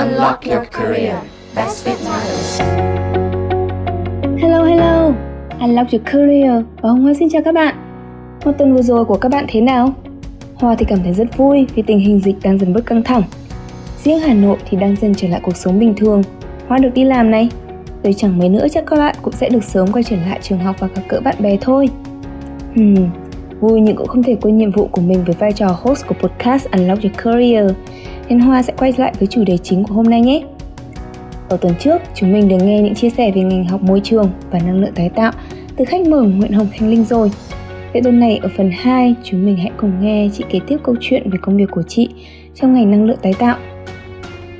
Unlock your career. Best Fit Matters. Hello hello. Unlock your career và Hồng Hoa xin chào các bạn. Một tuần vừa rồi của các bạn thế nào? Hoa thì cảm thấy rất vui vì tình hình dịch đang dần bớt căng thẳng. Riêng Hà Nội thì đang dần trở lại cuộc sống bình thường. Hoa được đi làm này. Rồi chẳng mấy nữa chắc các bạn cũng sẽ được sớm quay trở lại trường học và gặp gỡ bạn bè thôi. Hmm, vui nhưng cũng không thể quên nhiệm vụ của mình với vai trò host của podcast Unlock Your Career Thiên Hoa sẽ quay lại với chủ đề chính của hôm nay nhé. Ở tuần trước, chúng mình được nghe những chia sẻ về ngành học môi trường và năng lượng tái tạo từ khách mời Nguyễn Hồng Thanh Linh rồi. Vậy tuần này ở phần 2, chúng mình hãy cùng nghe chị kể tiếp câu chuyện về công việc của chị trong ngành năng lượng tái tạo.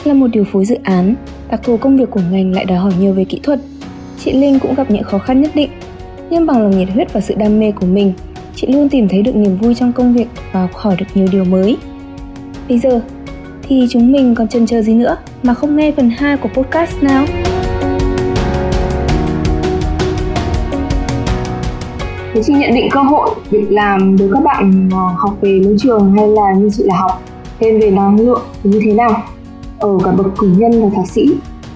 Là một điều phối dự án, đặc thù công việc của ngành lại đòi hỏi nhiều về kỹ thuật. Chị Linh cũng gặp những khó khăn nhất định, nhưng bằng lòng nhiệt huyết và sự đam mê của mình, chị luôn tìm thấy được niềm vui trong công việc và học hỏi được nhiều điều mới. Bây giờ, thì chúng mình còn chần chờ gì nữa mà không nghe phần 2 của podcast nào? Thế chị nhận định cơ hội việc làm với các bạn à, học về môi trường hay là như chị là học thêm về năng lượng như thế nào? Ở cả bậc cử nhân và thạc sĩ.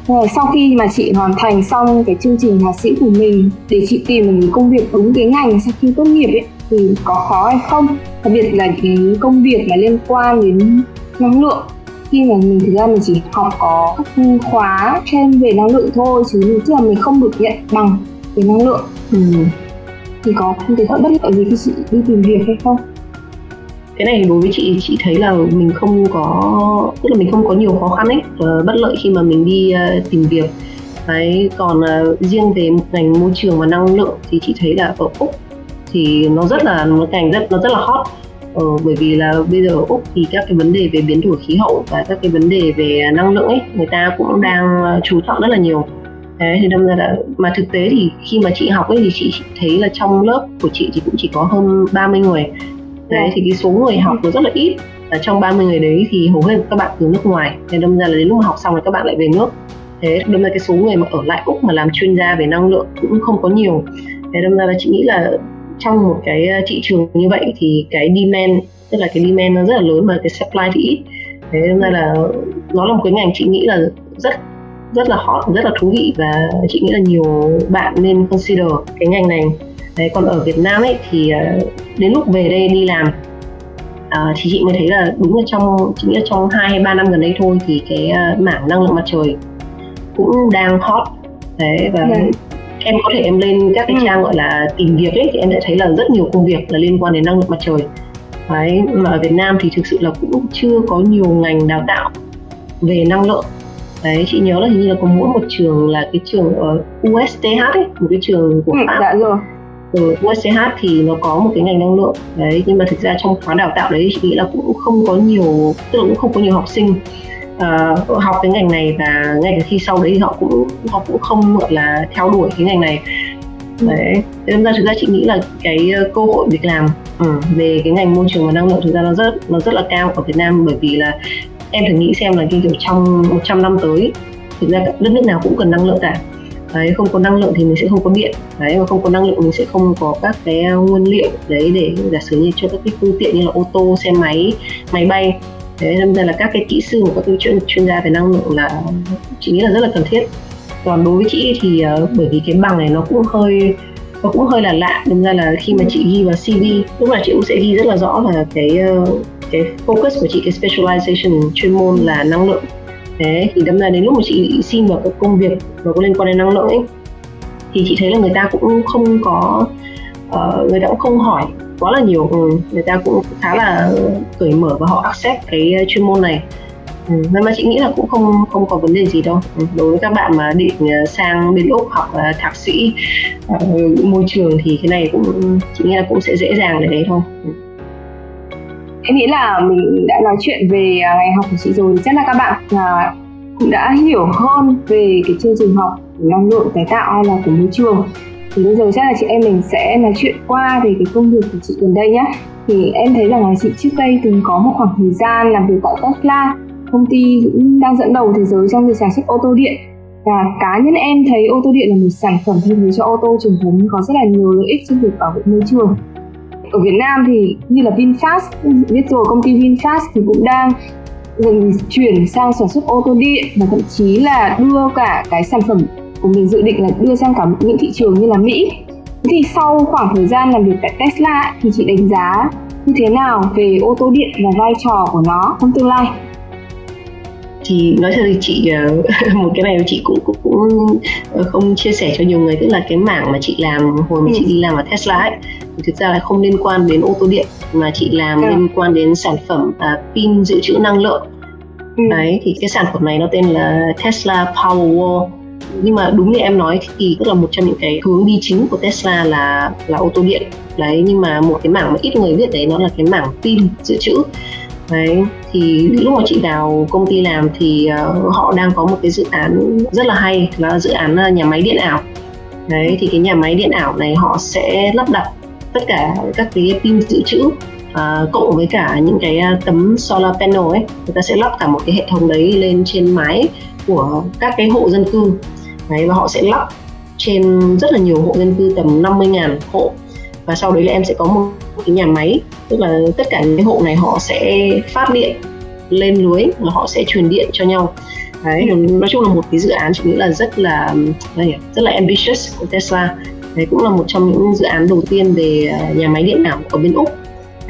Sau khi mà chị hoàn thành xong cái chương trình thạc sĩ của mình để chị tìm được công việc đúng cái ngành sau khi tốt nghiệp ấy, thì có khó hay không? Đặc biệt là cái công việc mà liên quan đến năng lượng khi mà mình thực ra mình chỉ học có các khóa thêm về năng lượng thôi chứ tức là mình không được nhận bằng về năng lượng. Ừ. thì có không thấy bất lợi gì khi chị đi tìm việc hay không? Cái này đối với chị chị thấy là mình không có tức là mình không có nhiều khó khăn ấy uh, bất lợi khi mà mình đi uh, tìm việc. Đấy còn uh, riêng về ngành môi trường và năng lượng thì chị thấy là ở úc thì nó rất là một ngành rất nó rất là hot ờ, bởi vì là bây giờ ở úc thì các cái vấn đề về biến đổi khí hậu và các cái vấn đề về năng lượng ấy người ta cũng đang chú trọng rất là nhiều. Đấy, thì đâm ra là mà thực tế thì khi mà chị học ấy thì chị thấy là trong lớp của chị thì cũng chỉ có hơn 30 người. Đấy thì cái số người học nó rất là ít và trong 30 người đấy thì hầu hết các bạn từ nước ngoài. Nên đâm ra là đến lúc mà học xong thì các bạn lại về nước. Thế đâm ra cái số người mà ở lại úc mà làm chuyên gia về năng lượng cũng không có nhiều. Thế đâm ra là chị nghĩ là trong một cái ờ, thị trường như vậy thì cái demand tức là cái demand nó rất là lớn mà cái supply thì ít. Thế nên là nó là một cái ngành chị nghĩ là rất rất là hot rất là thú vị và chị nghĩ là nhiều bạn nên consider cái ngành này. Đấy còn ở Việt Nam ấy thì ờ, đến lúc về đây đi làm à, thì chị mới thấy là đúng là trong chị nghĩ là trong hai hay ba năm gần đây thôi thì cái uh, mảng năng lượng mặt trời cũng đang hot. Đấy và yeah. Em có thể em lên các cái ừ. trang gọi là tìm việc ấy thì em sẽ thấy là rất nhiều công việc là liên quan đến năng lượng mặt trời. Đấy mà ở Việt Nam thì thực sự là cũng chưa có nhiều ngành đào tạo về năng lượng. Đấy chị nhớ là hình như là có mỗi một trường là cái trường ở USTH ấy một cái trường của ừ, Pháp. dạ rồi. Ở USTH thì nó có một cái ngành năng lượng. Đấy nhưng mà thực ra trong khóa đào tạo đấy chị nghĩ là cũng không có nhiều tức là cũng không có nhiều học sinh uh, học cái ngành này và ngay cả khi sau đấy thì họ cũng họ cũng không gọi là theo đuổi cái ngành này. Ừ. đấy nên ra thực ra chị nghĩ là cái ờ, cơ hội việc làm ừ, về cái ngành môi trường và năng lượng thực ra nó rất nó rất là cao ở Việt Nam bởi vì là em thử nghĩ xem là cái kiểu trong 100 năm tới thực ra đất nước nào cũng cần năng lượng cả. Đấy không có năng lượng thì mình sẽ không có điện. Đấy mà không có năng lượng mình sẽ không có các cái nguyên liệu đấy để giả sử như cho các cái phương tiện như là ô tô xe máy máy bay thế nên là các cái kỹ sư và các cái chuyên chuyên gia về năng lượng là chị nghĩ là rất là cần thiết. Còn đối với chị thì uh, bởi vì cái bằng này nó cũng hơi nó cũng hơi là lạ. Nên ra là khi mà chị ghi vào CV lúc nào chị cũng sẽ ghi rất là rõ là cái uh, cái focus của chị cái specialization chuyên môn là năng lượng. Thế thì đâm ra đến lúc mà chị xin vào các công việc nó có liên quan đến năng lượng ấy thì chị thấy là người ta cũng không có uh, người ta cũng không hỏi quá là nhiều. Ừ, người ta cũng khá là cởi mở và họ accept cái ờ, chuyên môn này. Ừ, nên mà chị nghĩ là cũng không không có vấn đề gì đâu. Ừ, đối với các bạn mà định ờ, sang bên úc học uh, thạc sĩ uh, môi trường thì cái này cũng chị nghĩ là cũng sẽ dễ dàng để đấy thôi. Ừ. em nghĩ là mình đã nói chuyện về à, ngày học của chị rồi chắc là các bạn uh, cũng đã hiểu hơn về cái chương trình học năng lượng tái tạo hay là của môi trường thì bây giờ chắc là chị em mình sẽ nói chuyện qua về cái công việc của chị gần đây nhé thì em thấy rằng là chị trước đây từng có một khoảng thời gian làm việc tại Tesla, công ty cũng đang dẫn đầu thế giới trong việc sản xuất ô tô điện. Và cá nhân em thấy ô tô điện là một sản phẩm thay thế cho ô tô truyền thống, có rất là nhiều lợi ích trong việc bảo vệ môi trường. Ở Việt Nam thì như là VinFast, biết rồi, công ty VinFast thì cũng đang dần chuyển sang sản xuất ô tô điện và thậm chí là đưa cả cái sản phẩm của mình dự định là đưa sang cả những thị trường như là Mỹ thì sau khoảng thời gian làm việc tại Tesla thì chị đánh giá như thế nào về ô tô điện và vai trò của nó trong tương lai thì nói thật thì chị ờ, một cái này chị cũng cũng, cũng ờ, không chia sẻ cho nhiều người tức là cái mảng mà chị làm hồi mà ừ. chị đi làm ở Tesla ấy thì thực ra là không liên quan đến ô tô điện mà chị làm ừ. liên quan đến sản phẩm à, pin dự trữ năng lượng ừ. đấy thì cái sản phẩm này nó tên là Tesla Powerwall nhưng mà đúng như em nói thì tức là một trong những cái hướng đi chính của Tesla là là ô tô điện. Đấy nhưng mà một cái mảng mà ít người biết đấy nó là cái mảng pin dự trữ. Đấy thì lúc mà chị vào công ty làm thì uh, họ đang có một cái dự án rất là hay là dự án ờ, nhà máy điện ảo. Đấy thì cái nhà máy điện ảo này họ sẽ lắp đặt tất cả các cái pin dự trữ uh, cộng với cả những cái tấm solar panel ấy. Người ta sẽ lắp cả một cái hệ thống đấy lên trên mái của các cái hộ dân cư đấy và họ sẽ lắp trên rất là nhiều hộ dân cư tầm 50.000 hộ. Và sau đấy là em sẽ có một cái nhà máy tức là tất cả những hộ này họ sẽ phát điện lên lưới và họ sẽ truyền điện cho nhau. Đấy nói chung là một cái dự án chị nghĩ là rất là rất là ambitious của Tesla. Đấy cũng là một trong những dự án đầu tiên về à, nhà máy điện ảo ở bên úc.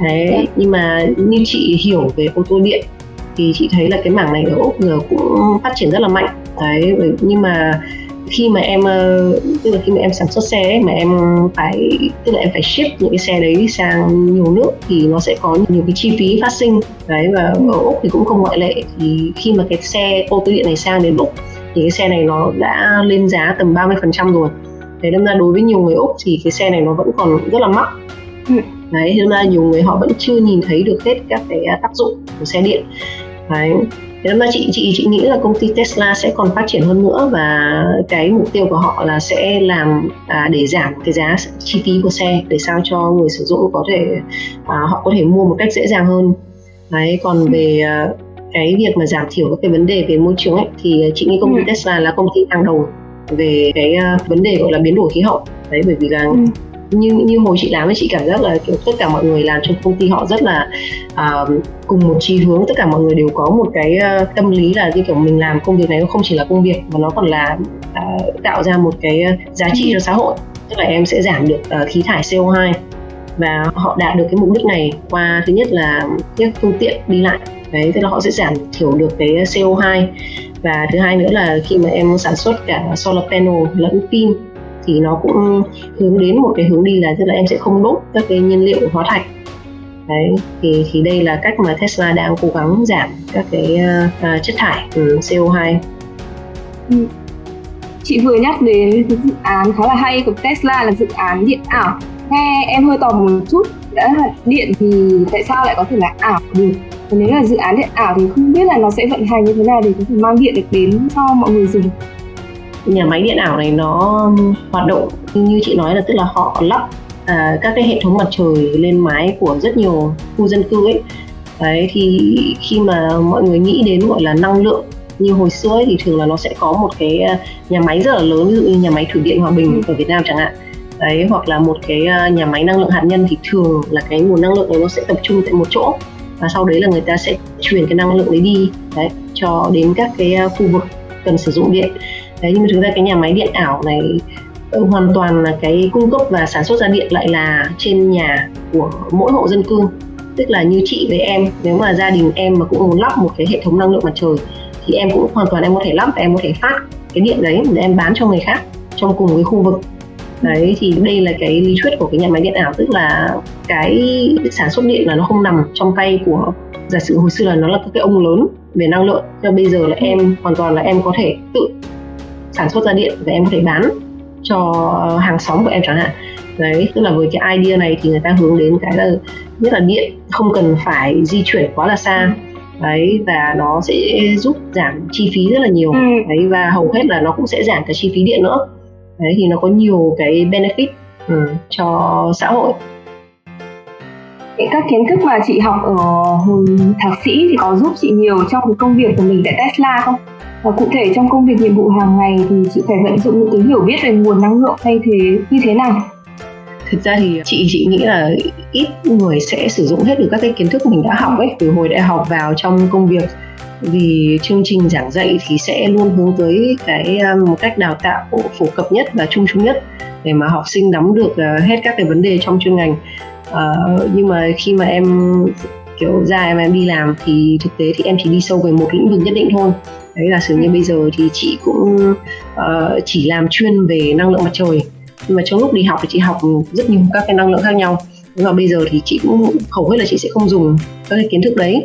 Đấy nhưng mà như chị hiểu về ô tô điện thì chị thấy là cái mảng này ở úc giờ cũng phát triển rất là mạnh. Đấy nhưng mà khi mà em ờ, tức là khi mà em sản xuất xe ấy, mà em phải tức là em phải ship những cái xe đấy sang nhiều nước thì nó sẽ có nhiều cái chi phí phát sinh. Đấy và ở úc thì cũng không ngoại lệ. Thì khi mà cái xe ô tô điện này sang đến úc thì cái xe này nó đã lên giá tầm 30% rồi. Thế nên ra đối với nhiều người úc thì cái xe này nó vẫn còn rất là mắc. Ừ. đấy nên ra nhiều người họ vẫn chưa nhìn thấy được hết các cái tác dụng của xe điện. Đấy thế nên chị chị chị nghĩ là công ty Tesla sẽ còn phát triển hơn nữa và cái mục tiêu của họ là sẽ làm à, để giảm cái giá chi phí của xe để sao cho người sử dụng có thể à, họ có thể mua một cách dễ dàng hơn. Đấy còn về à, cái việc mà giảm thiểu các cái vấn đề về môi trường ấy thì chị nghĩ công ty ừ. Tesla là công ty hàng đầu về cái uh, vấn đề gọi là biến đổi khí hậu. Đấy bởi vì là ừ như như hồi chị làm thì chị cảm giác là kiểu tất cả mọi người làm trong công ty họ rất là uh, cùng một chí hướng. Tất cả mọi người đều có một cái uh, tâm lý là như kiểu mình làm công việc này nó không chỉ là công việc mà nó còn là uh, tạo ra một cái ờ, giá trị cho xã hội. Tức là em sẽ giảm được uh, khí thải CO2 và họ đạt được cái mục đích này qua thứ nhất là các phương tiện đi lại. Đấy tức là họ sẽ giảm thiểu được cái CO2 và thứ hai nữa là khi mà em sản xuất cả solar panel lẫn pin thì nó cũng hướng đến một cái hướng đi là tức là em sẽ không đốt các cái nhiên liệu hóa thạch. Đấy thì thì đây là cách mà Tesla đang cố gắng giảm các cái uh, chất thải từ CO2 ừ. chị vừa nhắc đến dự án khá là hay của Tesla là dự án điện ảo. Nghe em hơi tò mò một chút đã là điện thì tại sao lại có thể là ảo được và nếu là dự án điện ảo thì không biết là nó sẽ vận hành như thế nào để có thể mang điện được đến cho mọi người dùng nhà máy điện ảo này nó hoạt động như chị nói là tức là họ lắp à, các cái hệ thống mặt trời lên mái của rất nhiều khu dân cư ấy. Đấy thì khi mà mọi người nghĩ đến gọi là năng lượng như hồi xưa ấy, thì thường là nó sẽ có một cái à, nhà máy rất là lớn ví dụ như nhà máy thủy điện hòa bình ở việt nam chẳng hạn. Đấy hoặc là một cái à, nhà máy năng lượng hạt nhân thì thường là cái nguồn năng lượng này nó sẽ tập trung tại một chỗ và sau đấy là người ta sẽ truyền cái năng lượng đấy đi đấy cho đến các cái à, khu vực cần sử dụng điện đấy, nhưng mà thực ra cái nhà máy điện ảo này ừ, hoàn toàn là cái cung cấp và sản xuất ra điện lại là trên nhà của mỗi hộ dân cư. Tức là như chị với em, nếu mà gia đình em mà cũng muốn lắp một cái hệ thống năng lượng mặt trời, thì em cũng hoàn toàn em có thể lắp và em có thể phát cái điện đấy để em bán cho người khác trong cùng cái khu vực. Đấy, thì đây là cái lý thuyết của cái nhà máy điện ảo, tức là cái sản xuất điện là nó không nằm trong tay của, giả sử hồi xưa là nó là các cái ông lớn về năng lượng cho bây giờ là em hoàn toàn là em có thể tự sản xuất ra điện và em có thể bán cho hàng xóm của em chẳng hạn. Đấy tức là với cái idea này thì người ta hướng đến cái là nhất là điện không cần phải di chuyển quá là xa. Đấy và nó sẽ giúp giảm chi phí rất là nhiều. Ừ. đấy và hầu hết là nó cũng sẽ giảm cả chi phí điện nữa. Đấy thì nó có nhiều cái benefit ừ, cho xã hội. Các kiến thức mà chị học ở hồi thạc sĩ thì có giúp chị nhiều trong cái công việc của mình tại Tesla không? Và cụ thể trong công việc nhiệm vụ hàng ngày thì chị phải vận dụng những cái hiểu biết về nguồn năng lượng thay thế như thế nào? thực ra thì chị chị nghĩ là ít người sẽ sử dụng hết được các cái kiến thức mình đã học ấy từ hồi đại học vào trong công việc. Vì chương trình giảng dạy thì sẽ luôn hướng tới cái um, một cách đào tạo phổ cập nhất và chung chung nhất để mà học sinh nắm được ờ, hết các cái vấn đề trong chuyên ngành. À, nhưng mà khi mà em kiểu ra em em đi làm thì thực tế thì em chỉ đi sâu về một lĩnh vực nhất định thôi đấy là sử như bây giờ thì chị cũng uh, chỉ làm chuyên về năng lượng mặt trời. Nhưng mà trong lúc đi học thì chị học rất nhiều các cái năng lượng khác nhau. Nhưng mà bây giờ thì chị cũng hầu hết là chị sẽ không dùng các cái kiến thức đấy.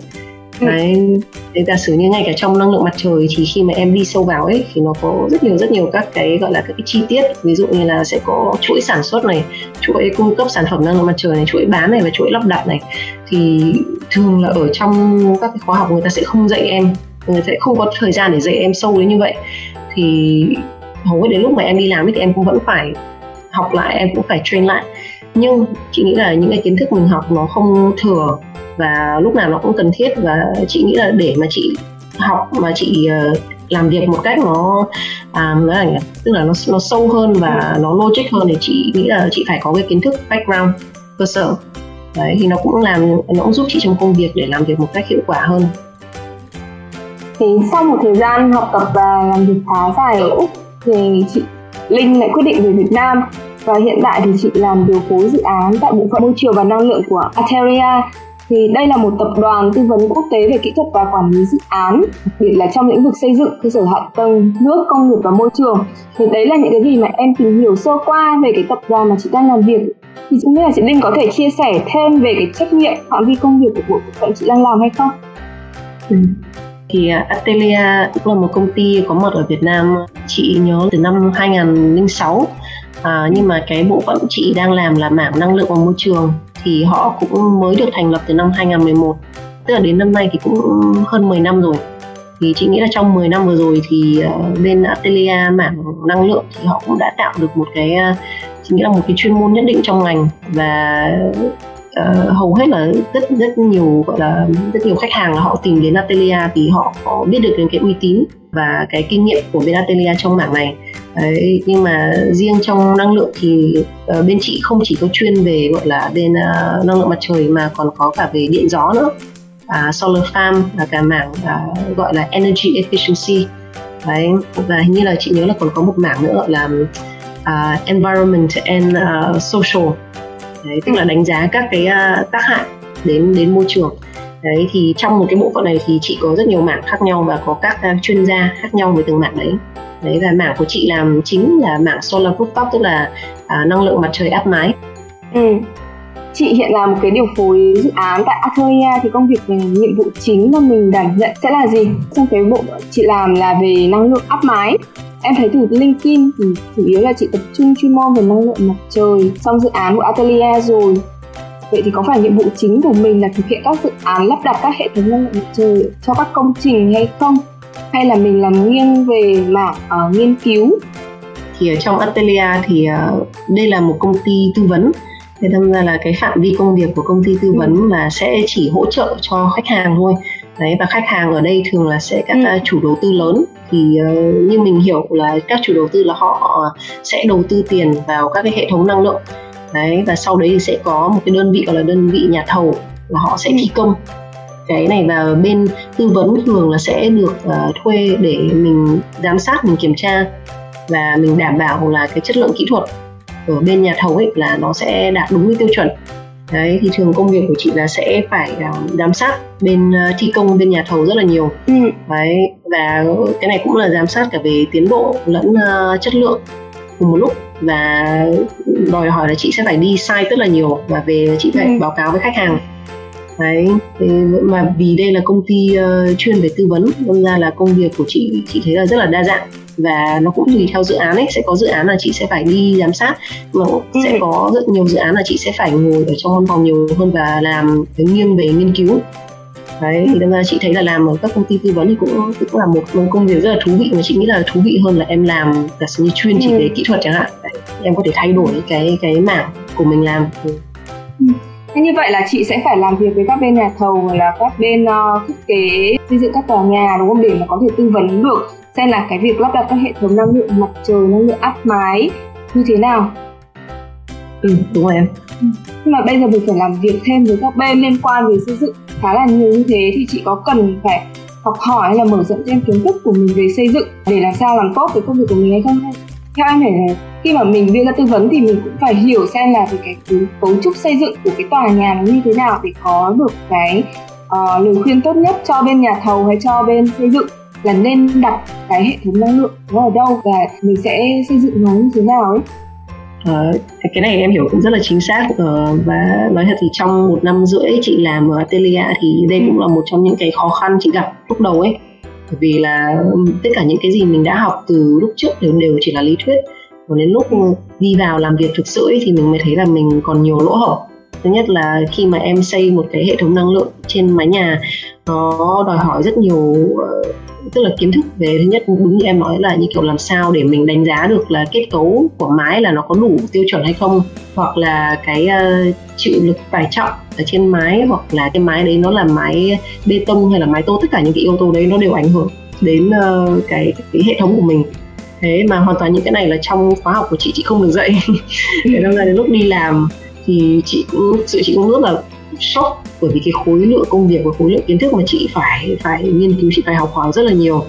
Ừ. đấy thế giả sử như ngay cả trong năng lượng mặt trời thì khi mà em đi sâu vào ấy thì nó có rất nhiều rất nhiều các cái gọi là các cái chi tiết. Ví dụ như là sẽ có chuỗi sản xuất này chuỗi cung cấp sản phẩm năng lượng mặt trời này chuỗi bán này và chuỗi lắp đặt này. Thì thường là ở trong các cái khóa học người ta sẽ không dạy em người sẽ không có thời gian để dạy em sâu đến như vậy. Thì hầu hết đến lúc mà em đi làm thì em cũng vẫn phải học lại em cũng phải train lại. Nhưng chị nghĩ là những cái kiến thức mình học nó không thừa và lúc nào nó cũng cần thiết. Và chị nghĩ là để mà chị học mà chị ờ, làm việc một cách nó à, nói là tức là nó nó sâu hơn và nó logic hơn thì chị nghĩ là chị phải có cái kiến thức background cơ sở. Đấy thì nó cũng làm nó cũng giúp chị trong công việc để làm việc một cách hiệu quả hơn thì sau một thời gian học tập và làm việc khá dài ở úc, thì chị linh lại quyết định về việt nam và hiện tại thì chị làm điều phối dự án tại bộ phận môi trường và năng lượng của Ateria thì đây là một tập đoàn tư vấn quốc tế về kỹ thuật và quản lý dự án, đặc biệt là trong lĩnh vực xây dựng cơ sở hạ tầng nước, công nghiệp và môi trường thì đấy là những cái gì mà em tìm hiểu sơ qua về cái tập đoàn mà chị đang làm việc thì chúng biết là chị Linh có thể chia sẻ thêm về cái trách nhiệm, phạm vi công việc của bộ phận chị đang làm hay không? Ừ. Thì à, Atelia cũng là một công ty có mặt ở Việt Nam chị nhớ từ năm 2006 à, nhưng mà cái bộ phận chị đang làm là mảng năng lượng và môi trường thì họ cũng mới được thành lập từ năm 2011 tức là đến năm nay thì cũng hơn 10 năm rồi. Thì chị nghĩ là trong 10 năm vừa rồi thì à, bên Atelier mảng năng lượng thì họ cũng đã tạo được một cái à, chị nghĩ là một cái chuyên môn nhất định trong ngành. Và uh, hầu hết là rất rất nhiều gọi là rất nhiều khách hàng là họ tìm đến Atelier vì họ có biết được đến cái uy tín và cái kinh nghiệm của bên Atelier trong mảng này. Đấy, nhưng mà riêng trong năng lượng thì uh, bên chị không chỉ có chuyên về gọi là bên uh, năng lượng mặt trời mà còn có cả về điện gió nữa. Uh, solar farm và cả mảng uh, gọi là energy efficiency. Đấy, và hình như là chị nhớ là còn có một mảng nữa gọi là uh, environment and uh, social. Đấy, tức là đánh giá các cái uh, tác hại đến đến môi trường. Đấy thì trong một cái bộ phận này thì chị có rất nhiều mảng khác nhau và có các uh, chuyên gia khác nhau về từng mảng đấy. Đấy và mảng của chị làm chính là mảng solar rooftop tức là uh, năng lượng mặt trời áp mái. Ừ. chị hiện là một cái điều phối dự án tại Atelier thì công việc ừ, nhiệm vụ chính mà mình đảm nhận sẽ là gì? Trong cái bộ chị làm là về năng lượng áp mái em thấy từ LinkedIn thì chủ yếu là chị tập trung chuyên môn về năng lượng mặt trời trong dự án của Atelier rồi Vậy thì có phải nhiệm vụ chính của mình là thực hiện các dự án lắp đặt các hệ thống năng lượng mặt trời cho các công trình hay không? hay là mình làm nghiêng về mảng uh, nghiên cứu thì ở trong Atelier thì uh, đây là một công ty tư vấn thế nên ra là cái phạm vi công việc của công ty tư vấn ừ. là sẽ chỉ hỗ trợ cho khách hàng thôi đấy và khách hàng ở đây thường là sẽ các ừ. chủ đầu tư lớn thì uh, như mình hiểu là các chủ đầu tư là họ sẽ đầu tư tiền vào các cái hệ thống năng lượng. Đấy và sau đấy thì sẽ có một cái đơn vị gọi là đơn vị nhà thầu là họ sẽ ừ. thi công. Cái này và bên tư vấn thường là sẽ được uh, thuê để mình giám sát mình kiểm tra và mình đảm bảo là cái chất lượng kỹ thuật ở bên nhà thầu ấy là nó sẽ đạt đúng cái tiêu chuẩn đấy thì thường công việc của chị là sẽ phải uh, giám sát bên uh, thi công bên nhà thầu rất là nhiều ừ. đấy và cái này cũng là giám sát cả về tiến độ lẫn uh, chất lượng cùng một lúc và đòi hỏi là chị sẽ phải đi sai rất là nhiều và về chị phải ừ. báo cáo với khách hàng đấy mà vì đây là công ty uh, chuyên về tư vấn nên ra là công việc của chị chị thấy là rất là đa dạng và nó cũng tùy theo dự án ấy. Sẽ có dự án là chị sẽ phải đi giám sát. Mà ừ. sẽ có rất nhiều dự án là chị sẽ phải ngồi ở trong văn phòng nhiều hơn và làm cái nghiêng về nghiên cứu. Đấy thì đâm ra chị thấy là làm ở các công ty tư vấn thì cũng cũng là một, một công việc rất là thú vị. Mà chị nghĩ là thú vị hơn là em làm cả như chuyên chỉ ừ. về kỹ thuật chẳng hạn. Đấy, em có thể thay đổi cái cái mảng của mình làm. Ừ. Thế như vậy là chị sẽ phải làm việc với các bên nhà thầu là các bên uh, thiết kế xây dựng các tòa nhà đúng không? Để mà có thể tư vấn được xem là cái việc lắp đặt các hệ thống năng lượng mặt trời, năng lượng áp mái như thế nào. Ừ, đúng rồi em. Ừ. Nhưng mà bây giờ mình phải làm việc thêm với các bên liên quan về xây dựng khá là nhiều như thế thì chị có cần phải học hỏi hay là mở rộng thêm kiến thức của mình về xây dựng để làm sao làm tốt cái công việc của mình hay không theo anh phải là khi mà mình đưa ra tư vấn thì mình cũng phải hiểu xem là về cái cấu trúc xây dựng của cái tòa nhà nó như thế nào để có được cái uh, lời khuyên tốt nhất cho bên nhà thầu hay cho bên xây dựng là nên đặt cái hệ thống năng lượng nó ở đâu và mình sẽ xây dựng nó như thế nào ấy. Ờ, cái này em hiểu cũng rất là chính xác. Ờ, và nói thật thì trong một năm rưỡi chị làm ở Atelier thì đây cũng là một trong những cái khó khăn chị gặp lúc đầu ấy. Bởi vì là tất cả những cái gì mình đã học từ lúc trước đều đều chỉ là lý thuyết. Còn đến lúc đi vào làm việc thực sự ấy, thì mình mới thấy là mình còn nhiều lỗ hổng. Thứ nhất là khi mà em xây một cái hệ thống năng lượng trên mái nhà nó đòi hỏi rất nhiều uh, tức là kiến thức về thứ nhất đúng như em nói là như kiểu làm sao để mình đánh giá được là kết cấu của mái là nó có đủ tiêu chuẩn hay không hoặc là cái uh, chịu lực tải trọng ở trên mái hoặc là cái mái đấy nó là mái bê tông hay là mái tô tất cả những cái yếu tố đấy nó đều ảnh hưởng đến uh, cái, cái hệ thống của mình. Thế mà hoàn toàn những cái này là trong khóa học của chị chị không được dạy. Thế nên là đến lúc đi làm thì chị cũng sự chị cũng rất là sốc bởi vì cái khối lượng công việc và khối lượng kiến thức mà chị phải phải nghiên cứu chị phải học hỏi rất là nhiều.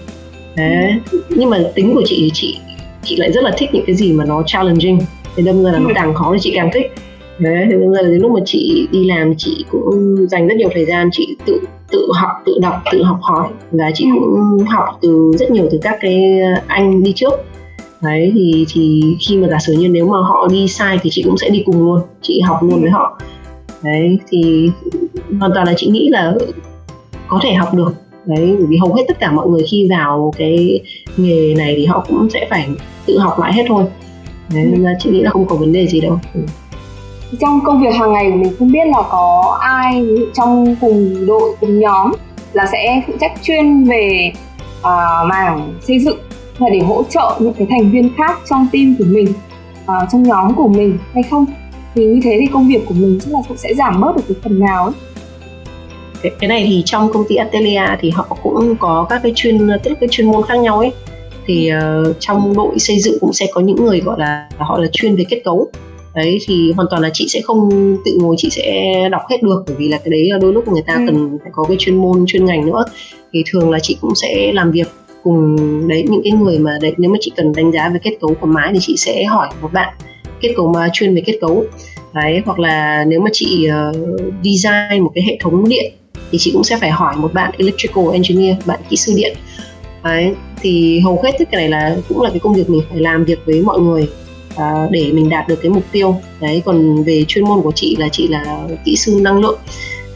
Thế nhưng mà tính của chị thì chị chị lại rất là thích những cái gì mà nó challenging. Thế đâm ra là nó ừ. càng khó thì chị càng thích. Đấy thế nên là đến lúc mà chị đi làm chị cũng dành rất nhiều thời gian chị tự tự học tự đọc tự học hỏi. Và chị ừ. cũng học từ rất nhiều từ các cái anh đi trước. Đấy thì thì khi mà giả sử như nếu mà họ đi sai thì chị cũng sẽ đi cùng luôn. Chị học luôn với họ đấy thì hoàn toàn là chị nghĩ là có thể học được. Đấy bởi vì hầu hết tất cả mọi người khi vào cái nghề này thì họ cũng sẽ phải tự học lại hết thôi. Đấy nên là chị nghĩ là không có vấn đề gì đâu. Ừ. trong công việc hàng ngày mình không biết là có ai trong cùng đội cùng nhóm là sẽ phụ trách chuyên về uh, mảng xây dựng và để hỗ trợ những cái thành viên khác trong team của mình uh, trong nhóm của mình hay không thì như thế thì công việc của mình chắc là cũng sẽ giảm bớt được cái phần nào ấy. Cái, cái này thì trong công ty Atelier thì họ cũng có các cái chuyên tức cái chuyên môn khác nhau ấy. Thì uh, trong đội xây dựng cũng sẽ có những người gọi là họ là chuyên về kết cấu. Đấy thì hoàn toàn là chị sẽ không tự ngồi chị sẽ đọc hết được bởi vì là cái đấy là đôi lúc người ta ừ. cần phải có cái chuyên môn chuyên ngành nữa. Thì thường là chị cũng sẽ làm việc cùng đấy những cái người mà đấy nếu mà chị cần đánh giá về kết cấu của mái thì chị sẽ hỏi một bạn kết cấu mà chuyên về kết cấu. Đấy hoặc là nếu mà chị uh, design một cái hệ thống điện thì chị cũng sẽ phải hỏi một bạn electrical engineer bạn kỹ sư điện. Đấy thì hầu hết tất cả này là cũng là cái công việc mình phải làm việc với mọi người uh, để mình đạt được cái mục tiêu. Đấy còn về chuyên môn của chị là chị là kỹ sư năng lượng.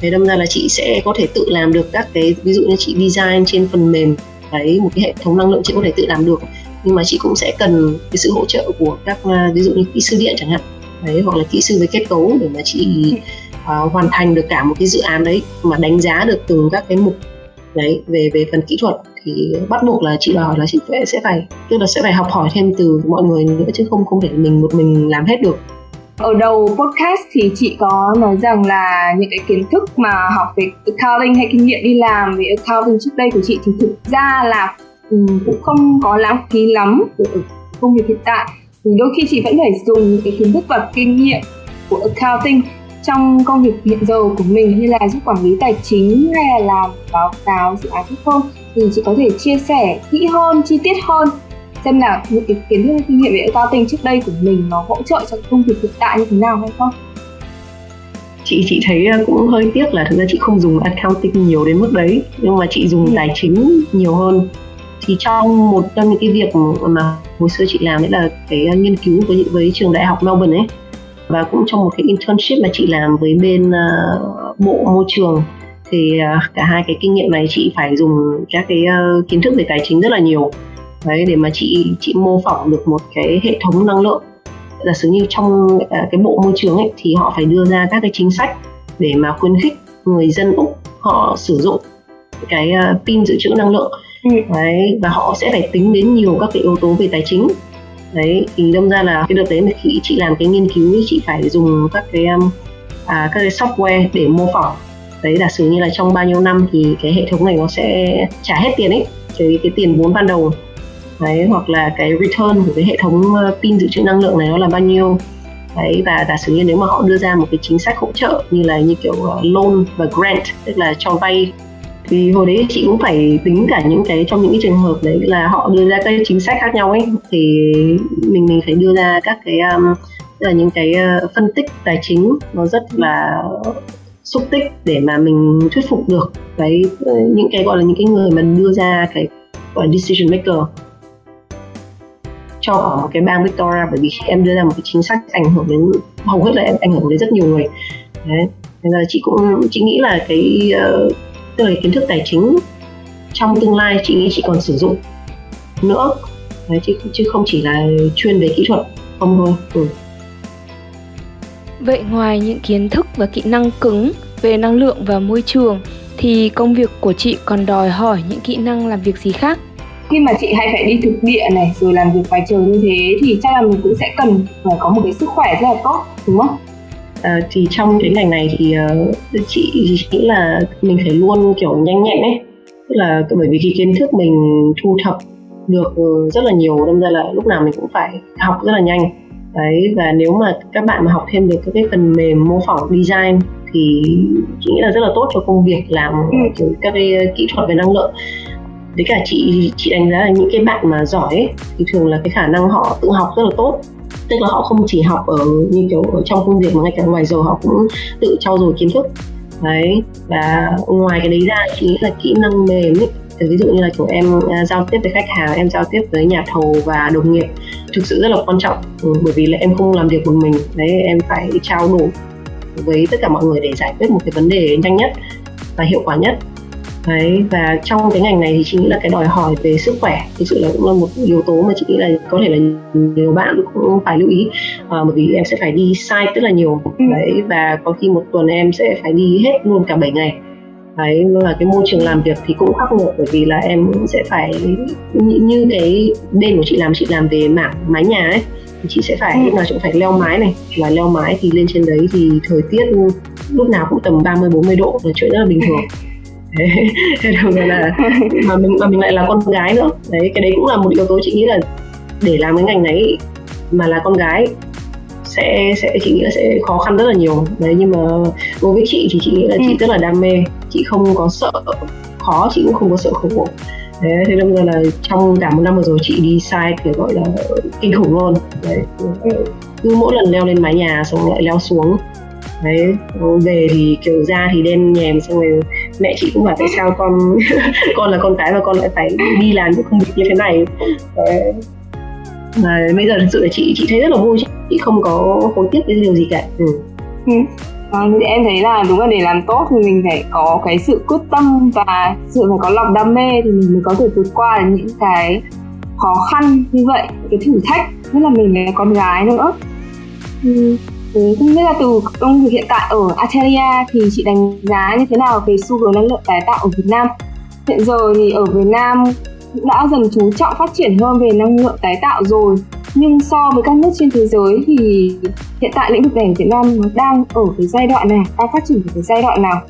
Thế đâm ra là chị sẽ có thể tự làm được các cái ví dụ như chị design trên phần mềm đấy một cái hệ thống năng lượng chị có thể tự làm được nhưng mà chị cũng sẽ cần cái sự hỗ trợ của các à, ví dụ như kỹ sư điện chẳng hạn. Đấy hoặc là kỹ sư về kết cấu để mà chị uh, hoàn thành được cả một cái dự án đấy mà đánh giá được từng các cái mục. Đấy về về phần kỹ thuật thì bắt buộc là chị đòi là chị phải sẽ phải tức là sẽ phải học hỏi thêm từ mọi người nữa chứ không không thể mình một mình làm hết được. Ở đầu podcast thì chị có nói rằng là những cái kiến thức mà học về accounting hay kinh nghiệm đi làm về accounting trước đây của chị thì thực ra là cũng không có lãng phí lắm ở công việc hiện tại. Thì đôi khi chị vẫn phải dùng cái kiến thức và kinh nghiệm của accounting trong công việc hiện giờ của mình như là giúp quản lý tài chính hay là làm báo cáo dự án không. Thì chị có thể chia sẻ kỹ hơn chi tiết hơn xem là những cái kiến thức kinh nghiệm về accounting trước đây của mình nó hỗ trợ cho công việc hiện tại như thế nào hay không? Chị chị thấy ờ, cũng hơi tiếc là thực ra chị không dùng accounting nhiều đến mức đấy nhưng mà chị dùng ừ. tài chính nhiều hơn thì trong một trong những cái việc mà hồi xưa chị làm đấy là cái à, nghiên cứu với với trường đại học Melbourne ấy. Và cũng trong một cái internship mà chị làm với bên uh, bộ môi trường thì uh, cả hai cái kinh nghiệm này chị phải dùng các cái uh, kiến thức về tài chính rất là nhiều. Đấy để mà chị chị mô phỏng được một cái hệ thống năng lượng. Giả sử như trong uh, cái bộ môi trường ấy thì họ phải đưa ra các cái chính sách để mà khuyến khích người dân úc họ sử dụng cái uh, pin dự trữ năng lượng đấy và họ sẽ phải tính đến nhiều các cái yếu tố về tài chính. Đấy thì đâm ra là cái đợt đấy khi chị làm cái nghiên cứu chị phải dùng các cái um, à, các cái software để mô phỏng. Đấy giả sử như là trong bao nhiêu năm thì cái hệ thống này nó sẽ trả hết tiền ấy cái cái tiền vốn ban đầu. Đấy hoặc là cái return của cái hệ thống uh, pin dự trữ năng lượng này nó là bao nhiêu. Đấy và giả sử như nếu mà họ đưa ra một cái chính sách hỗ trợ như là như kiểu uh, loan và grant tức là cho vay thì hồi đấy chị cũng phải tính cả những cái trong những cái trường hợp đấy là họ đưa ra các chính sách khác nhau ấy. Thì mình mình phải đưa ra các cái um, là những cái uh, phân tích tài chính nó rất là xúc tích để mà mình thuyết phục được cái ờ, những cái gọi là những cái người mà đưa ra cái gọi là decision maker cho ở một cái bang Victoria. Bởi vì em đưa ra một cái chính sách ảnh hưởng đến hầu hết là em ảnh hưởng đến rất nhiều người. Đấy. Nên là chị cũng chị nghĩ là cái uh, tức là kiến thức tài chính trong tương lai chị nghĩ chị còn sử dụng nữa đấy, chứ chứ không chỉ là chuyên về kỹ thuật không thôi ừ. Vậy ngoài những kiến thức và kỹ năng cứng về năng lượng và môi trường thì công việc của chị còn đòi hỏi những kỹ năng làm việc gì khác? Khi mà chị hay phải đi thực địa này rồi làm việc ngoài trời như thế thì chắc là mình cũng sẽ cần phải có một cái sức khỏe rất là tốt đúng không? À, thì trong cái ngành này thì uh, chị, chị nghĩ là mình phải luôn kiểu nhanh nhẹn ấy. Tức là bởi vì cái kiến thức mình thu thập được rất là nhiều đâm ra là lúc nào mình cũng phải học rất là nhanh. Đấy và nếu mà các bạn mà học thêm được các cái phần mềm mô phỏng design thì chị nghĩ là rất là tốt cho công việc làm ừ. kiểu các cái kỹ thuật về năng lượng. Với cả chị chị đánh giá là những cái bạn mà giỏi ấy, thì thường là cái khả năng họ tự học rất là tốt tức là họ không chỉ học ở như kiểu ở trong công việc mà ngay cả ngoài giờ họ cũng tự trau dồi kiến thức. Đấy và ngoài cái đấy ra thì nghĩ là kỹ năng mềm ấy. Ví dụ như là kiểu em à, giao tiếp với khách hàng em giao tiếp với nhà thầu và đồng nghiệp thực sự rất là quan trọng. Ừ, bởi vì là em không làm việc một mình. Đấy em phải trao đổi với tất cả mọi người để giải quyết một cái vấn đề nhanh nhất và hiệu quả nhất đấy và trong cái ngành này thì chị nghĩ là cái đòi hỏi về sức khỏe thực sự là cũng là một yếu tố mà chị nghĩ là có thể là nhiều bạn cũng phải lưu ý. À, bởi vì em sẽ phải đi site rất là nhiều. Ừ. đấy và có khi một tuần em sẽ phải đi hết luôn cả 7 ngày. Đấy là cái môi trường làm việc thì cũng khắc nghiệt bởi vì là em sẽ phải như, như cái bên của chị làm chị làm về mảng mái nhà ấy thì chị sẽ phải ừ. lúc nào cũng phải leo mái này. Là leo mái thì lên trên đấy thì thời tiết lúc nào cũng tầm 30 40 độ là chuyện rất là bình thường thế nên là mà mình mà mình lại là con gái nữa. Đấy cái đấy cũng là một yếu tố chị nghĩ là để làm cái ngành này mà là con gái sẽ sẽ chị nghĩ là sẽ khó khăn rất là nhiều. Đấy nhưng mà đối với chị thì chị nghĩ là chị ừ. rất là đam mê. Chị không có sợ khó chị cũng không có sợ khổ. Thế thế nên là trong cả một năm vừa rồi chị đi sai thì gọi là kinh khủng luôn. Đấy cứ mỗi lần leo lên mái nhà xong lại leo xuống. Đấy về thì kiểu da thì đen nhèm xong rồi mẹ chị cũng bảo tại sao con con là con cái mà con lại phải đi làm những công việc như thế này đấy. mà bây giờ thật sự là chị chị thấy rất là vui chị không có hối tiếc cái điều gì cả ừ. Ừ. À, thì em thấy là đúng là để làm tốt thì mình phải có cái sự quyết tâm và sự phải có lòng đam mê thì mình mới có thể vượt qua được những cái khó khăn như vậy cái thử thách nhất là mình là con gái nữa ừ. Không biết là từ công việc hiện tại ở Atelier thì chị đánh giá như thế nào về xu hướng năng lượng tái tạo ở Việt Nam? Hiện giờ thì ở Việt Nam cũng đã dần chú trọng phát triển hơn về năng lượng tái tạo rồi nhưng so với các nước trên thế giới thì hiện tại lĩnh vực này ở Việt Nam nó đang ở cái giai đoạn nào đang phát triển ở cái giai đoạn nào?